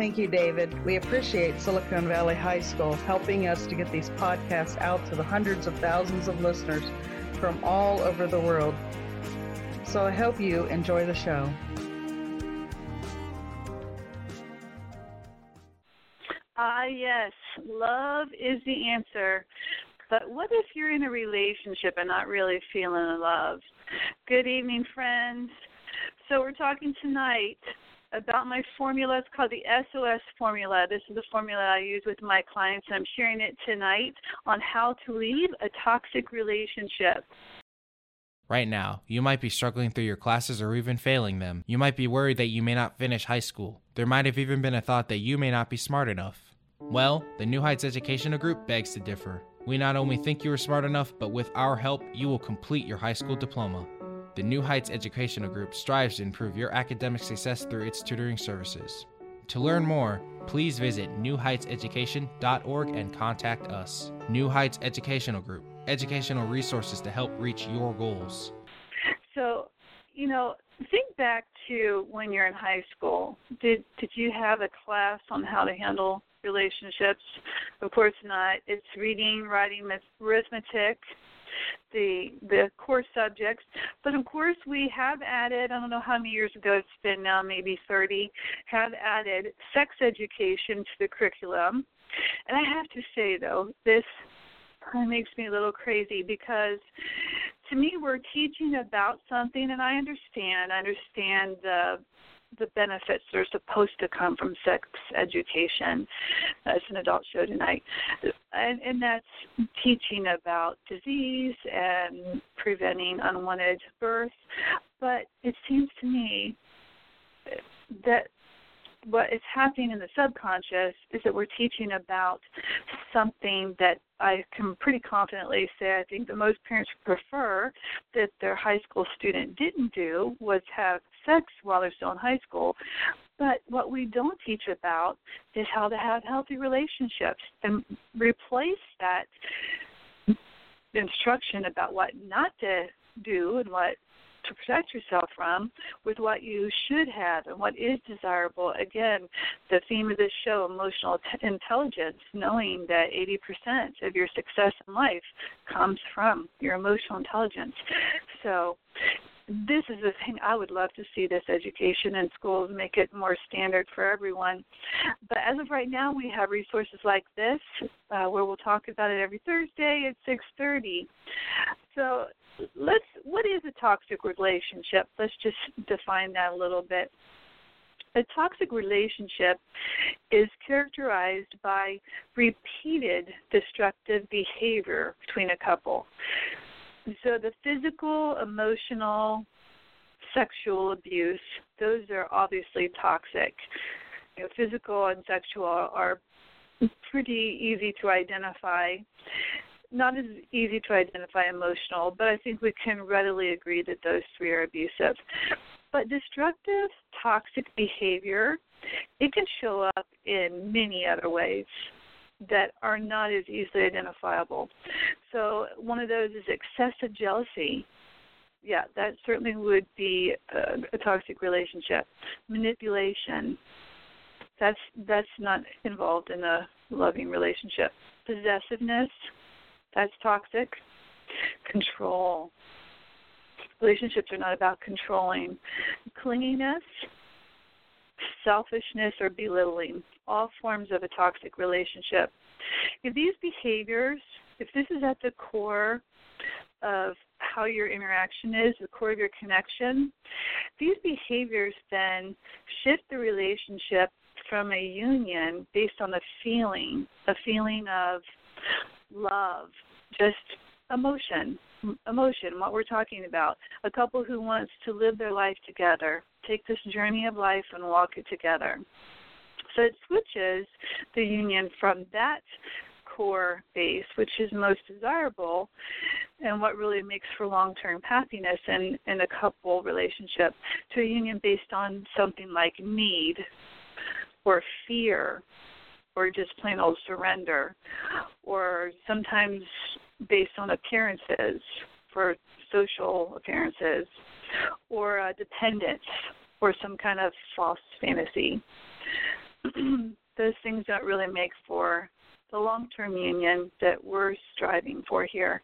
Thank you, David. We appreciate Silicon Valley High School helping us to get these podcasts out to the hundreds of thousands of listeners from all over the world. So I hope you enjoy the show. Ah, yes, love is the answer. But what if you're in a relationship and not really feeling the love? Good evening, friends. So we're talking tonight about my formula. It's called the SOS formula. This is the formula I use with my clients, and I'm sharing it tonight on how to leave a toxic relationship. Right now, you might be struggling through your classes or even failing them. You might be worried that you may not finish high school. There might have even been a thought that you may not be smart enough. Well, the New Heights Educational Group begs to differ. We not only think you are smart enough, but with our help, you will complete your high school diploma. The New Heights Educational Group strives to improve your academic success through its tutoring services. To learn more, please visit newheightseducation.org and contact us. New Heights Educational Group, educational resources to help reach your goals. So, you know, think back to when you're in high school. Did did you have a class on how to handle relationships? Of course not. It's reading, writing, arithmetic, the the core subjects. But of course, we have added. I don't know how many years ago it's been now, maybe 30. Have added sex education to the curriculum. And I have to say though, this kind of makes me a little crazy because to me we're teaching about something and I understand I understand the the benefits that are supposed to come from sex education. It's an adult show tonight, and, and that's teaching about disease and preventing unwanted birth. But it seems to me that what is happening in the subconscious is that we're teaching about something that I can pretty confidently say I think that most parents prefer that their high school student didn't do was have sex while they're still in high school. But what we don't teach about is how to have healthy relationships and replace that instruction about what not to do and what to protect yourself from with what you should have and what is desirable. Again, the theme of this show, emotional t- intelligence, knowing that 80% of your success in life comes from your emotional intelligence. So, this is the thing I would love to see this education in schools make it more standard for everyone. But as of right now, we have resources like this uh, where we'll talk about it every Thursday at 6:30. So let's what is a toxic relationship? Let's just define that a little bit. A toxic relationship is characterized by repeated destructive behavior between a couple. So the physical, emotional, sexual abuse, those are obviously toxic. You know, physical and sexual are pretty easy to identify. Not as easy to identify emotional, but I think we can readily agree that those three are abusive. But destructive, toxic behavior, it can show up in many other ways that are not as easily identifiable. So one of those is excessive jealousy. Yeah, that certainly would be a, a toxic relationship. Manipulation. That's that's not involved in a loving relationship. Possessiveness. That's toxic. Control. Relationships are not about controlling. Clinginess. Selfishness, or belittling. All forms of a toxic relationship. If these behaviors, if this is at the core of how your interaction is, the core of your connection, these behaviors then shift the relationship from a union based on a feeling, a feeling of love, just emotion, emotion, what we're talking about. A couple who wants to live their life together, take this journey of life and walk it together. So it switches the union from that core base, which is most desirable, and what really makes for long term happiness in, in a couple relationship, to a union based on something like need or fear or just plain old surrender or sometimes based on appearances for social appearances or uh, dependence or some kind of false fantasy. Those things don't really make for the long term union that we're striving for here.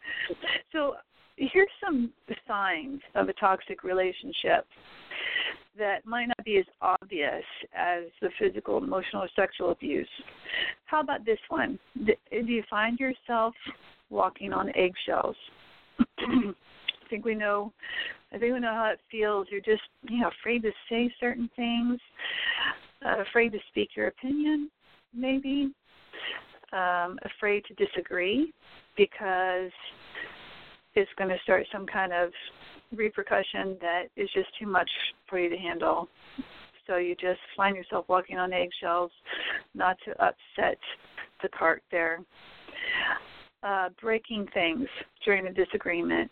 So, here's some signs of a toxic relationship that might not be as obvious as the physical, emotional, or sexual abuse. How about this one? Do you find yourself walking on eggshells? I think we know. I think we know how it feels. You're just, you know, afraid to say certain things, uh, afraid to speak your opinion, maybe, um, afraid to disagree because it's going to start some kind of repercussion that is just too much for you to handle. So you just find yourself walking on eggshells, not to upset the cart there. Uh, breaking things during a disagreement.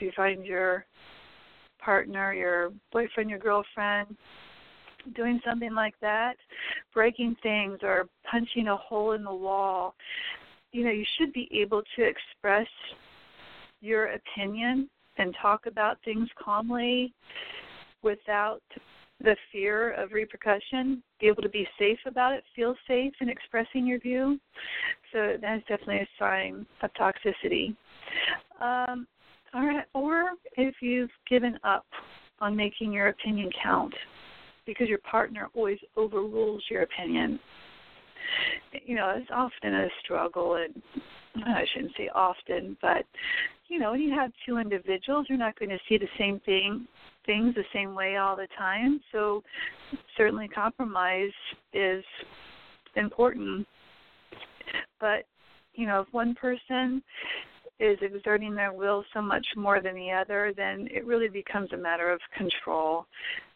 You find your partner, your boyfriend, your girlfriend doing something like that, breaking things or punching a hole in the wall, you know, you should be able to express your opinion and talk about things calmly without the fear of repercussion, be able to be safe about it, feel safe in expressing your view. So that's definitely a sign of toxicity. Um, all right, or if you've given up on making your opinion count because your partner always overrules your opinion. You know, it's often a struggle, and I shouldn't say often, but you know, when you have two individuals, you're not going to see the same thing things the same way all the time. So certainly compromise is important. But, you know, if one person is exerting their will so much more than the other, then it really becomes a matter of control.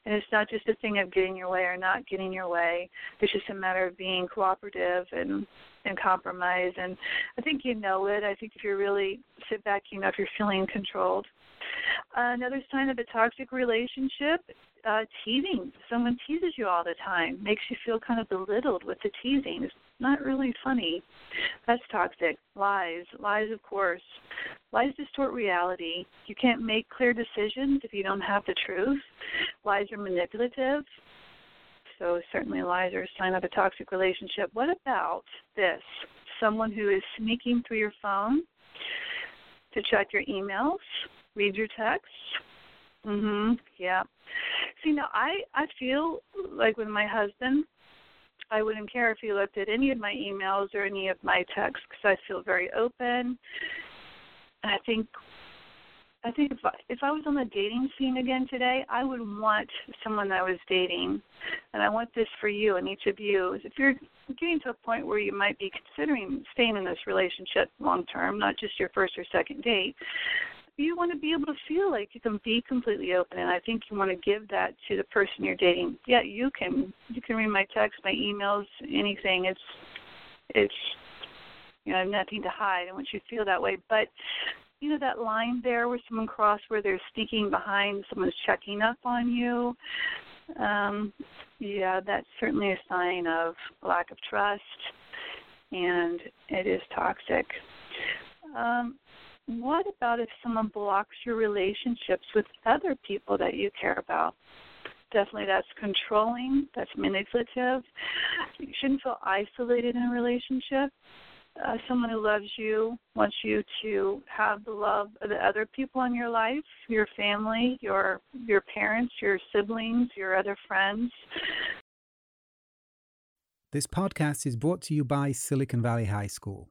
And it's not just a thing of getting your way or not getting your way. It's just a matter of being cooperative and and compromise. And I think you know it. I think if you really sit back, you know if you're feeling controlled. Another sign of a toxic relationship uh, teasing. Someone teases you all the time, makes you feel kind of belittled with the teasing. It's not really funny. That's toxic. Lies. Lies, of course. Lies distort reality. You can't make clear decisions if you don't have the truth. Lies are manipulative. So, certainly, lies are a sign of a toxic relationship. What about this? Someone who is sneaking through your phone to check your emails, read your texts. Mm Mhm. Yeah. See, now I I feel like with my husband, I wouldn't care if he looked at any of my emails or any of my texts because I feel very open. And I think I think if I, if I was on the dating scene again today, I would want someone that I was dating, and I want this for you and each of you. Is if you're getting to a point where you might be considering staying in this relationship long term, not just your first or second date, you want to be able to feel like you can be completely open and i think you want to give that to the person you're dating. Yeah you can. You can read my texts my emails anything. It's it's you know i have nothing to hide. I want you to feel that way but you know that line there where someone crossed where they're sneaking behind someone's checking up on you um yeah that's certainly a sign of lack of trust and it is toxic. Um what about if someone blocks your relationships with other people that you care about? Definitely that's controlling, that's manipulative. You shouldn't feel isolated in a relationship. Uh, someone who loves you wants you to have the love of the other people in your life, your family, your your parents, your siblings, your other friends. This podcast is brought to you by Silicon Valley High School,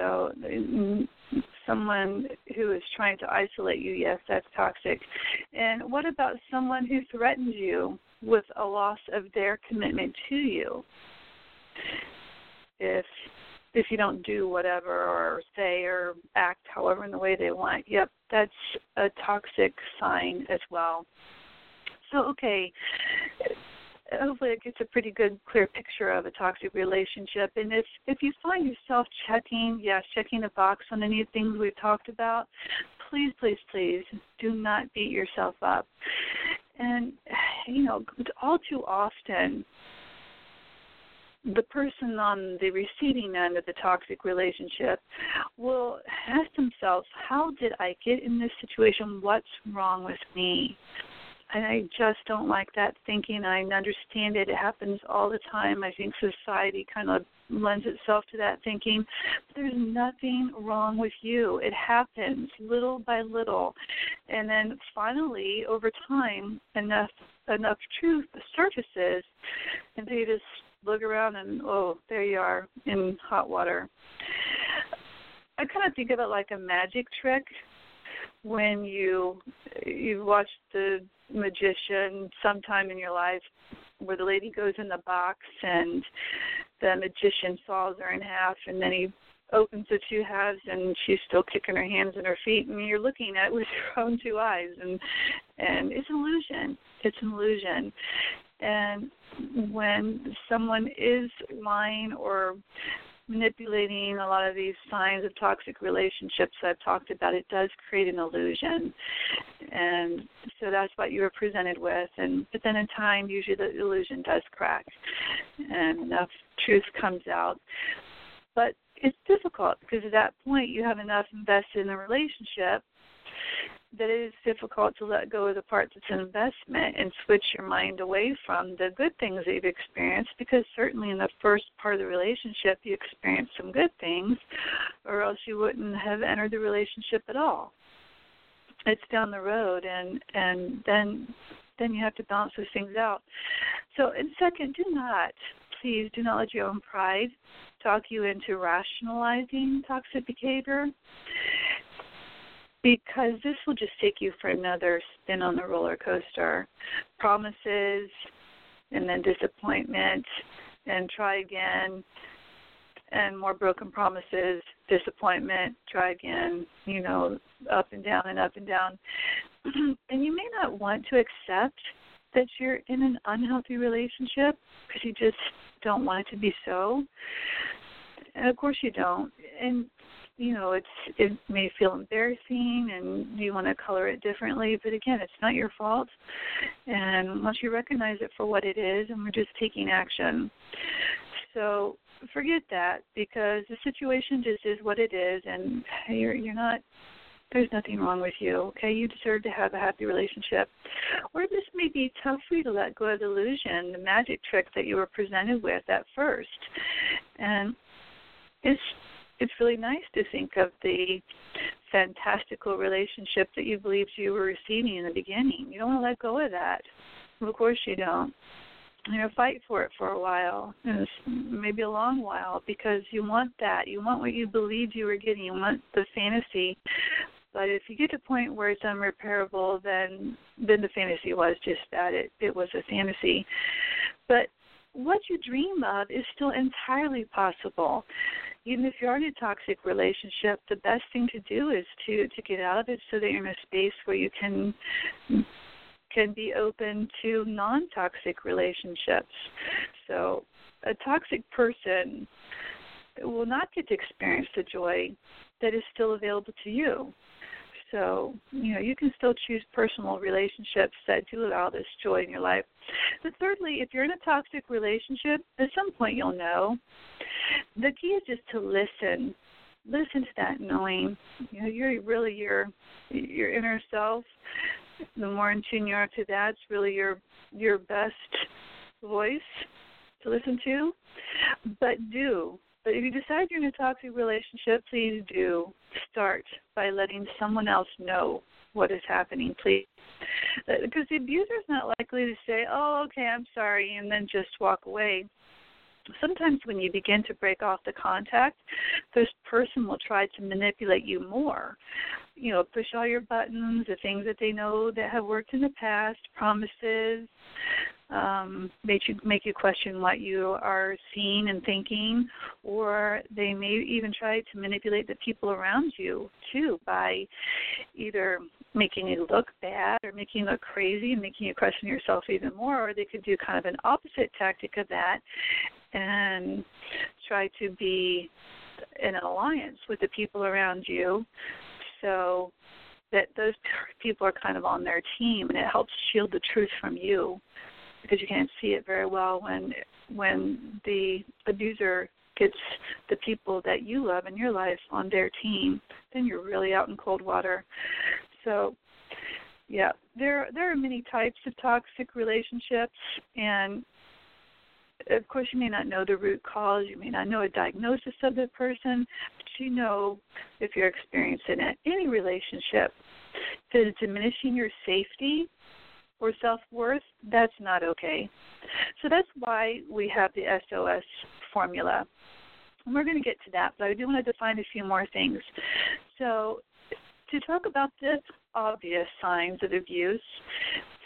So, mm, someone who is trying to isolate you, yes, that's toxic. And what about someone who threatens you with a loss of their commitment to you? If if you don't do whatever or say or act however in the way they want, yep, that's a toxic sign as well. So okay, hopefully it gets a pretty good clear picture of a toxic relationship and if if you find yourself checking yes checking the box on any of the things we've talked about please please please do not beat yourself up and you know all too often the person on the receiving end of the toxic relationship will ask themselves, How did I get in this situation? What's wrong with me? And I just don't like that thinking. I understand it. It happens all the time. I think society kind of lends itself to that thinking. There's nothing wrong with you. It happens little by little, and then finally, over time, enough enough truth surfaces, and you just look around and oh, there you are in hot water. I kind of think of it like a magic trick when you you watch the magician sometime in your life where the lady goes in the box and the magician saws her in half and then he opens the two halves and she's still kicking her hands and her feet and you're looking at it with your own two eyes and and it's an illusion. It's an illusion. And when someone is lying or manipulating a lot of these signs of toxic relationships I've talked about, it does create an illusion. And so that's what you were presented with. And but then in time usually the illusion does crack and enough truth comes out. But it's difficult because at that point you have enough invested in the relationship that it is difficult to let go of the part that's an investment and switch your mind away from the good things that you've experienced because certainly in the first part of the relationship you experienced some good things or else you wouldn't have entered the relationship at all. It's down the road and and then then you have to balance those things out. So and second do not please do not let your own pride talk you into rationalizing toxic behavior because this will just take you for another spin on the roller coaster. Promises and then disappointment and try again and more broken promises, disappointment, try again, you know, up and down and up and down. and you may not want to accept that you're in an unhealthy relationship because you just don't want it to be so. And of course you don't. And you know it's it may feel embarrassing and you want to color it differently but again it's not your fault. And once you recognize it for what it is and we're just taking action. So forget that because the situation just is what it is and you're you're not there's nothing wrong with you okay? You deserve to have a happy relationship. Or this may be tough for you to let go of the illusion the magic trick that you were presented with at first. And it's it's really nice to think of the fantastical relationship that you believed you were receiving in the beginning. You don't want to let go of that. Of course you don't. You know, fight for it for a while, maybe a long while, because you want that. You want what you believed you were getting. You want the fantasy. But if you get to a point where it's unrepairable, then then the fantasy was just that. It it was a fantasy. But what you dream of is still entirely possible even if you're in a toxic relationship, the best thing to do is to to get out of it so that you're in a space where you can can be open to non-toxic relationships. So, a toxic person will not get to experience the joy that is still available to you. So, you know, you can still choose personal relationships that do allow this joy in your life. But thirdly, if you're in a toxic relationship, at some point you'll know. The key is just to listen listen to that knowing you know you're really your your inner self the more in tune you are to that it's really your your best voice to listen to but do but if you decide you're in a toxic relationship please do start by letting someone else know what is happening please. Uh, because the abuser is not likely to say oh okay i'm sorry and then just walk away. Sometimes when you begin to break off the contact, this person will try to manipulate you more. You know, push all your buttons, the things that they know that have worked in the past, promises, um, make you make you question what you are seeing and thinking, or they may even try to manipulate the people around you too by either making you look bad or making you look crazy and making you question yourself even more, or they could do kind of an opposite tactic of that and try to be in an alliance with the people around you so that those people are kind of on their team and it helps shield the truth from you because you can't see it very well when when the abuser gets the people that you love in your life on their team then you're really out in cold water so yeah there there are many types of toxic relationships and of course, you may not know the root cause, you may not know a diagnosis of the person, but you know if you're experiencing it. Any relationship that is diminishing your safety or self worth, that's not okay. So that's why we have the SOS formula. And we're going to get to that, but I do want to define a few more things. So, to talk about the obvious signs of abuse,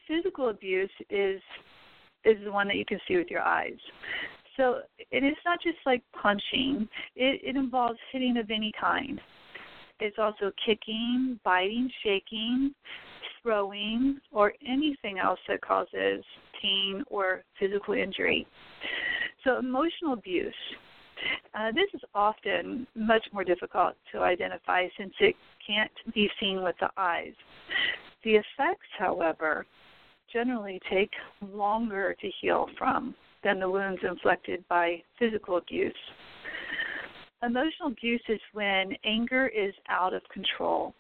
physical abuse is is the one that you can see with your eyes. So it is not just like punching, it, it involves hitting of any kind. It's also kicking, biting, shaking, throwing, or anything else that causes pain or physical injury. So, emotional abuse. Uh, this is often much more difficult to identify since it can't be seen with the eyes. The effects, however, generally take longer to heal from than the wounds inflicted by physical abuse. Emotional abuse is when anger is out of control.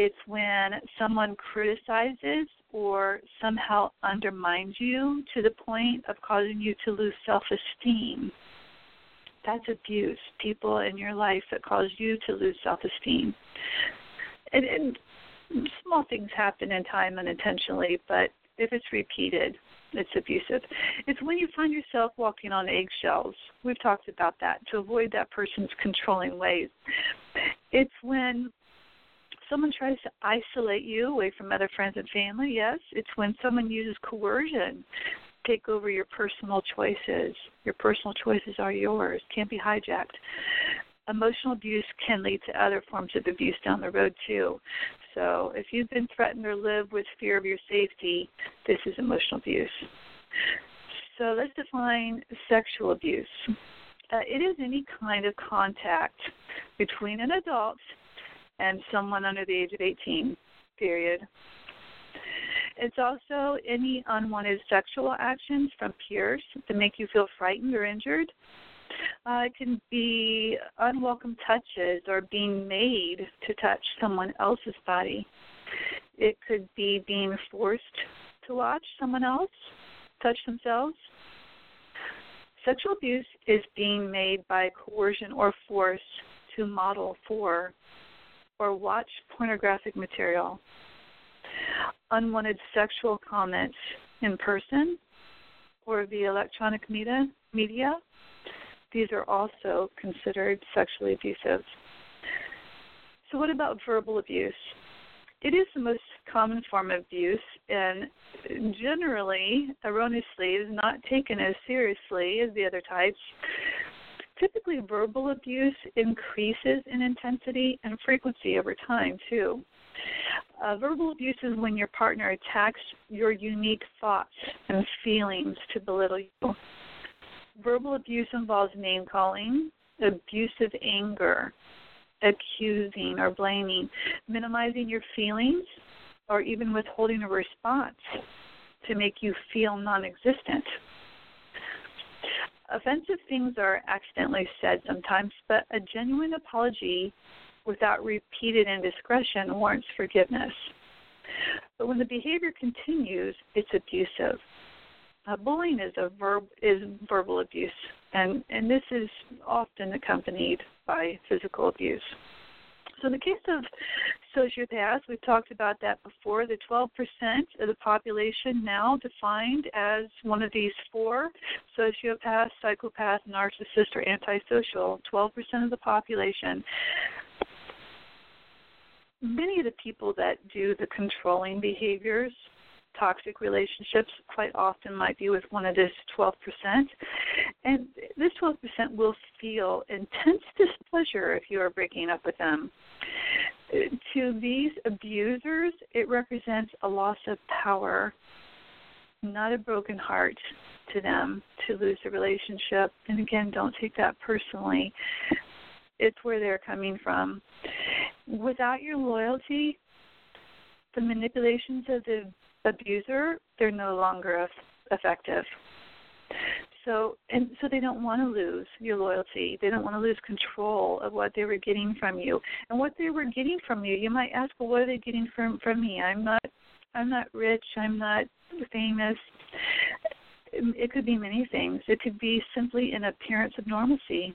It's when someone criticizes or somehow undermines you to the point of causing you to lose self esteem. That's abuse. People in your life that cause you to lose self esteem. And, and small things happen in time unintentionally, but if it's repeated, it's abusive. It's when you find yourself walking on eggshells. We've talked about that to avoid that person's controlling ways. It's when someone tries to isolate you away from other friends and family. Yes, it's when someone uses coercion take over your personal choices. Your personal choices are yours, can't be hijacked emotional abuse can lead to other forms of abuse down the road too. So if you've been threatened or live with fear of your safety, this is emotional abuse. So let's define sexual abuse. Uh, it is any kind of contact between an adult and someone under the age of 18, period. It's also any unwanted sexual actions from peers that make you feel frightened or injured, uh, it can be unwelcome touches or being made to touch someone else's body. It could be being forced to watch someone else touch themselves. Sexual abuse is being made by coercion or force to model for or watch pornographic material. Unwanted sexual comments in person or via electronic media, media these are also considered sexually abusive. So, what about verbal abuse? It is the most common form of abuse and generally, erroneously, is not taken as seriously as the other types. Typically, verbal abuse increases in intensity and frequency over time, too. Uh, verbal abuse is when your partner attacks your unique thoughts and feelings to belittle you verbal abuse involves name calling, abusive anger, accusing or blaming, minimizing your feelings, or even withholding a response to make you feel non existent. Offensive things are accidentally said sometimes, but a genuine apology without repeated indiscretion warrants forgiveness. But when the behavior continues, it's abusive. Uh, bullying is a verb is verbal abuse, and and this is often accompanied by physical abuse. So in the case of sociopaths, we've talked about that before. The 12% of the population now defined as one of these four sociopath, psychopath, narcissist, or antisocial. 12% of the population. Many of the people that do the controlling behaviors toxic relationships quite often might be with one of this 12%. And this 12% will feel intense displeasure if you are breaking up with them. To these abusers, it represents a loss of power, not a broken heart to them to lose the relationship. And again, don't take that personally. It's where they're coming from. Without your loyalty, the manipulations of the abuser, they're no longer effective. So and so they don't want to lose your loyalty. They don't want to lose control of what they were getting from you. And what they were getting from you, you might ask, well, what are they getting from from me? I'm not I'm not rich. I'm not famous. It could be many things. It could be simply an appearance of normalcy.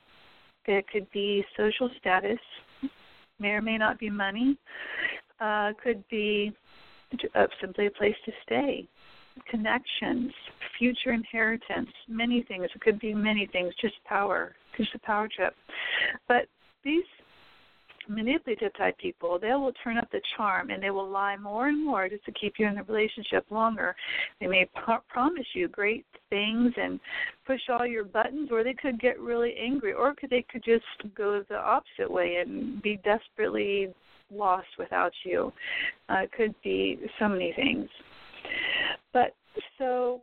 It could be social status. May or may not be money. Uh, could be uh, simply a place to stay, connections, future inheritance, many things. It could be many things, just power, just a power trip. But these manipulative type people, they will turn up the charm and they will lie more and more just to keep you in the relationship longer. They may p- promise you great things and push all your buttons, or they could get really angry, or could, they could just go the opposite way and be desperately lost without you. Uh, it could be so many things. But so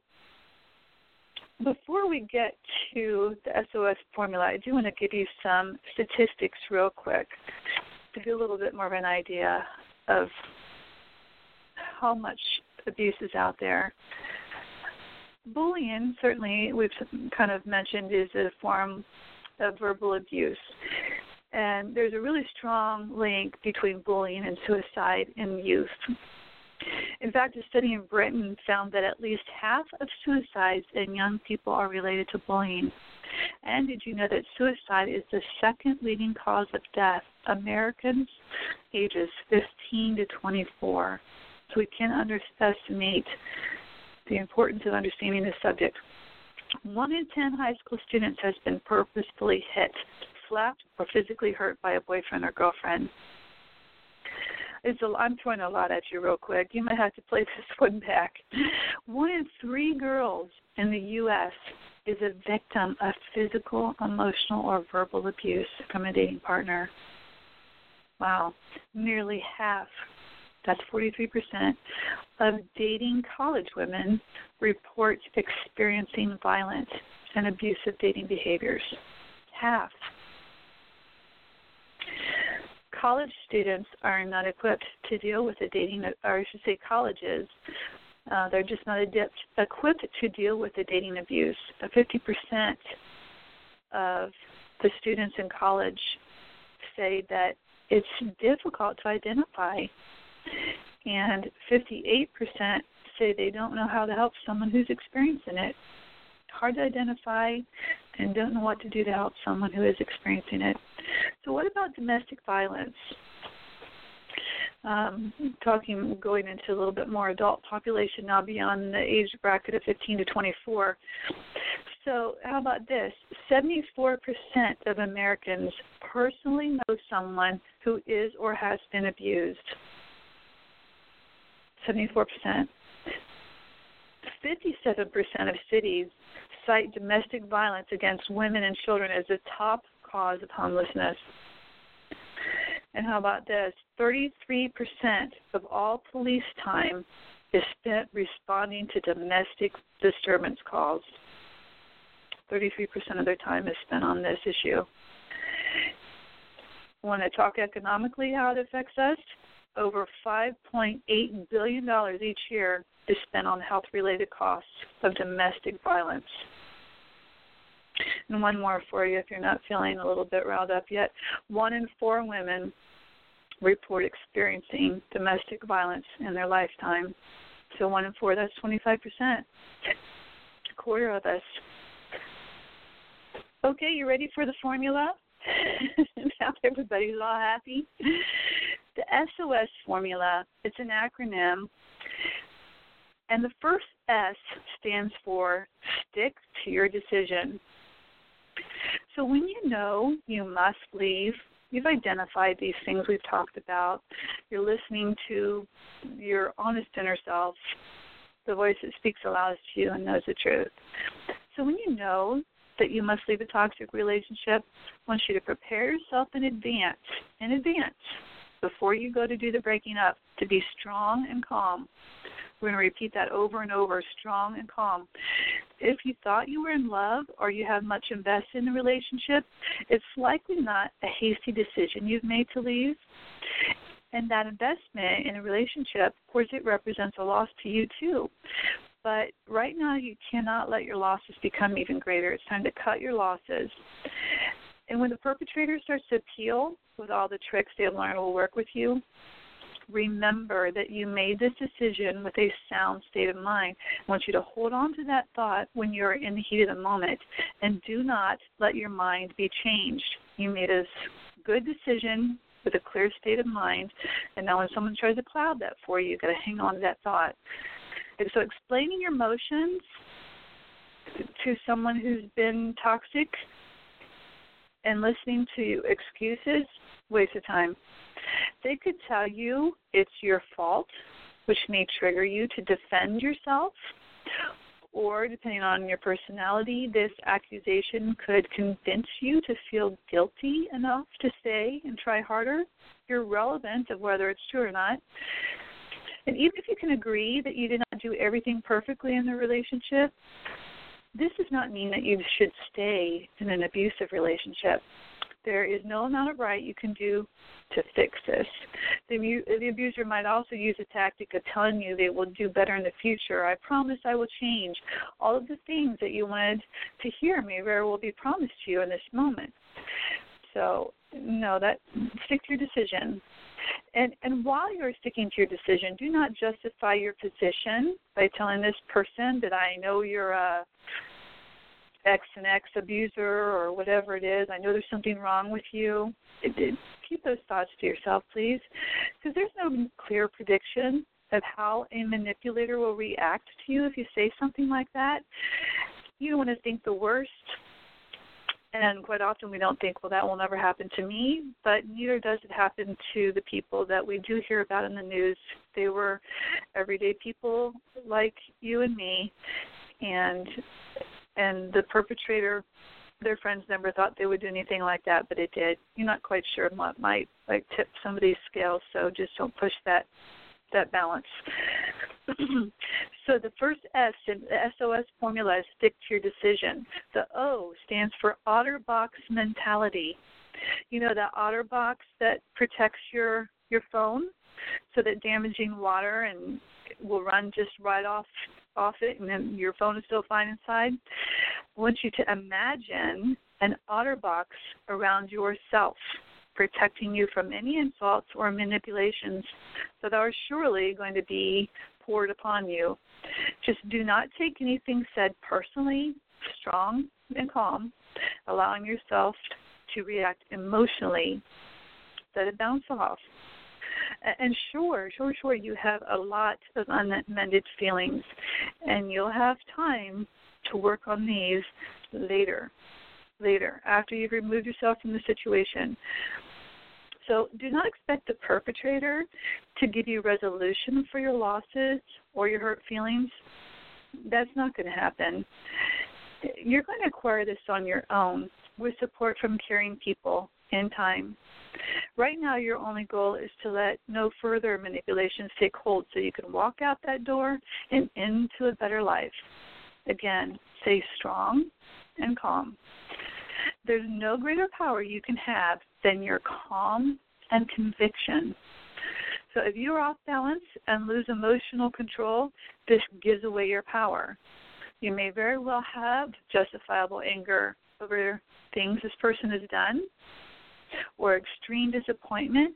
before we get to the SOS formula, I do want to give you some statistics real quick to give a little bit more of an idea of how much abuse is out there. Bullying, certainly, we've kind of mentioned, is a form of verbal abuse. And there's a really strong link between bullying and suicide in youth. In fact, a study in Britain found that at least half of suicides in young people are related to bullying. And did you know that suicide is the second leading cause of death Americans ages 15 to 24? So we can't underestimate the importance of understanding this subject. One in 10 high school students has been purposefully hit slapped or physically hurt by a boyfriend or girlfriend. It's a, I'm throwing a lot at you real quick. You might have to play this one back. One in three girls in the U.S. is a victim of physical, emotional, or verbal abuse from a dating partner. Wow. Nearly half, that's 43%, of dating college women report experiencing violent and abusive dating behaviors. Half college students are not equipped to deal with the dating, or I should say, colleges. Uh, they're just not adept, equipped to deal with the dating abuse. Uh, 50% of the students in college say that it's difficult to identify, and 58% say they don't know how to help someone who's experiencing it. Hard to identify and don't know what to do to help someone who is experiencing it. So, what about domestic violence? Um, talking going into a little bit more adult population now beyond the age bracket of 15 to 24. So, how about this? 74% of Americans personally know someone who is or has been abused. 74%. 57% of cities cite domestic violence against women and children as the top cause of homelessness. And how about this? 33% of all police time is spent responding to domestic disturbance calls. 33% of their time is spent on this issue. Want to talk economically how it affects us, over $5.8 billion each year is spent on health related costs of domestic violence. And one more for you if you're not feeling a little bit riled up yet. One in four women report experiencing domestic violence in their lifetime. So one in four, that's 25%. A quarter of us. Okay, you ready for the formula? now everybody's all happy. The SOS formula, it's an acronym. And the first S stands for stick to your decision. So when you know you must leave, you've identified these things we've talked about, you're listening to your honest inner self, the voice that speaks aloud to you and knows the truth. So when you know that you must leave a toxic relationship, I want you to prepare yourself in advance, in advance, before you go to do the breaking up, to be strong and calm. We're going to repeat that over and over strong and calm. If you thought you were in love or you have much invested in the relationship, it's likely not a hasty decision you've made to leave. And that investment in a relationship, of course, it represents a loss to you too. But right now, you cannot let your losses become even greater. It's time to cut your losses. And when the perpetrator starts to appeal with all the tricks they've learned will work with you, remember that you made this decision with a sound state of mind. I want you to hold on to that thought when you're in the heat of the moment and do not let your mind be changed. You made a good decision with a clear state of mind, and now when someone tries to cloud that for you, you've got to hang on to that thought. And so explaining your emotions to someone who's been toxic and listening to excuses, waste of time. They could tell you it's your fault, which may trigger you to defend yourself. Or, depending on your personality, this accusation could convince you to feel guilty enough to stay and try harder, irrelevant of whether it's true or not. And even if you can agree that you did not do everything perfectly in the relationship, this does not mean that you should stay in an abusive relationship. There is no amount of right you can do to fix this. The, the abuser might also use a tactic of telling you they will do better in the future. I promise I will change. All of the things that you wanted to hear may very well be promised to you in this moment. So, no, that stick to your decision. And and while you're sticking to your decision, do not justify your position by telling this person that I know you're a X and X abuser or whatever it is. I know there's something wrong with you. It, it, keep those thoughts to yourself, please, because there's no clear prediction of how a manipulator will react to you if you say something like that. You don't want to think the worst. And quite often we don't think, well, that will never happen to me, but neither does it happen to the people that we do hear about in the news. They were everyday people like you and me, and and the perpetrator their friends never thought they would do anything like that, but it did. You're not quite sure what might like tip somebody's scales, so just don't push that that balance. so the first S in the SOS formula is stick to your decision. The O stands for OtterBox mentality. You know that OtterBox that protects your your phone so that damaging water and will run just right off off it and then your phone is still fine inside. I want you to imagine an OtterBox around yourself, protecting you from any insults or manipulations that are surely going to be poured upon you. Just do not take anything said personally, strong and calm, allowing yourself to react emotionally. Let it bounce off. And sure, sure, sure, you have a lot of unmended feelings, and you'll have time to work on these later, later, after you've removed yourself from the situation. So do not expect the perpetrator to give you resolution for your losses or your hurt feelings. That's not going to happen. You're going to acquire this on your own with support from caring people in time. Right now, your only goal is to let no further manipulations take hold so you can walk out that door and into a better life. Again, stay strong and calm. There's no greater power you can have than your calm and conviction. So if you're off balance and lose emotional control, this gives away your power. You may very well have justifiable anger over things this person has done, or extreme disappointment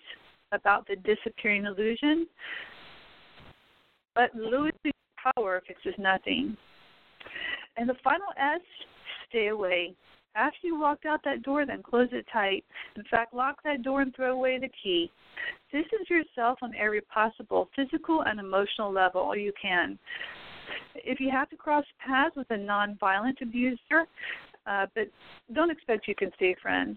about the disappearing illusion. But losing power fixes nothing. And the final S, stay away. After you walked out that door, then close it tight. In fact, lock that door and throw away the key. Distance yourself on every possible physical and emotional level you can. If you have to cross paths with a nonviolent abuser, uh, but don't expect you can stay friends.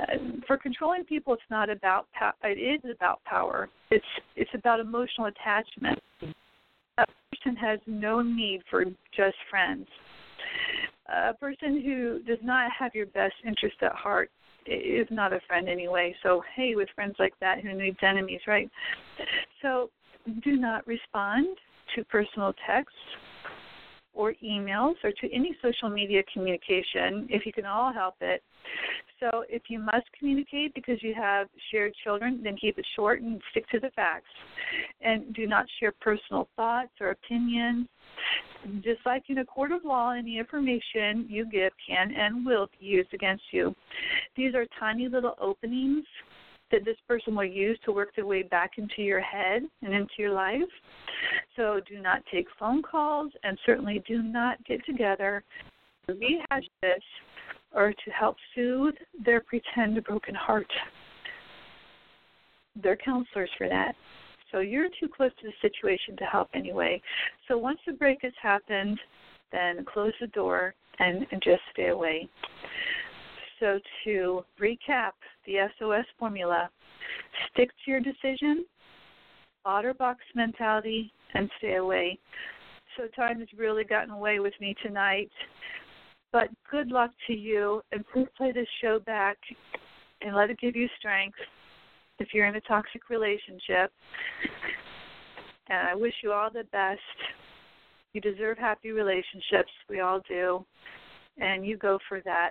Uh, for controlling people, it's not about pow- it is about power. It's it's about emotional attachment. A person has no need for just friends. A person who does not have your best interest at heart is not a friend anyway. So hey, with friends like that, who needs enemies, right? So do not respond to personal texts or emails or to any social media communication if you can all help it. So if you must communicate because you have shared children, then keep it short and stick to the facts. And do not share personal thoughts or opinions. Just like in a court of law, any information you give can and will be used against you. These are tiny little openings that this person will use to work their way back into your head and into your life. So do not take phone calls and certainly do not get together to rehash this or to help soothe their pretend broken heart. They're counselors for that. So you're too close to the situation to help anyway. So once the break has happened, then close the door and, and just stay away. So to recap the SOS formula, stick to your decision, OtterBox mentality, and stay away. So time has really gotten away with me tonight. But good luck to you, and please play this show back and let it give you strength if you're in a toxic relationship. And I wish you all the best. You deserve happy relationships. We all do. And you go for that.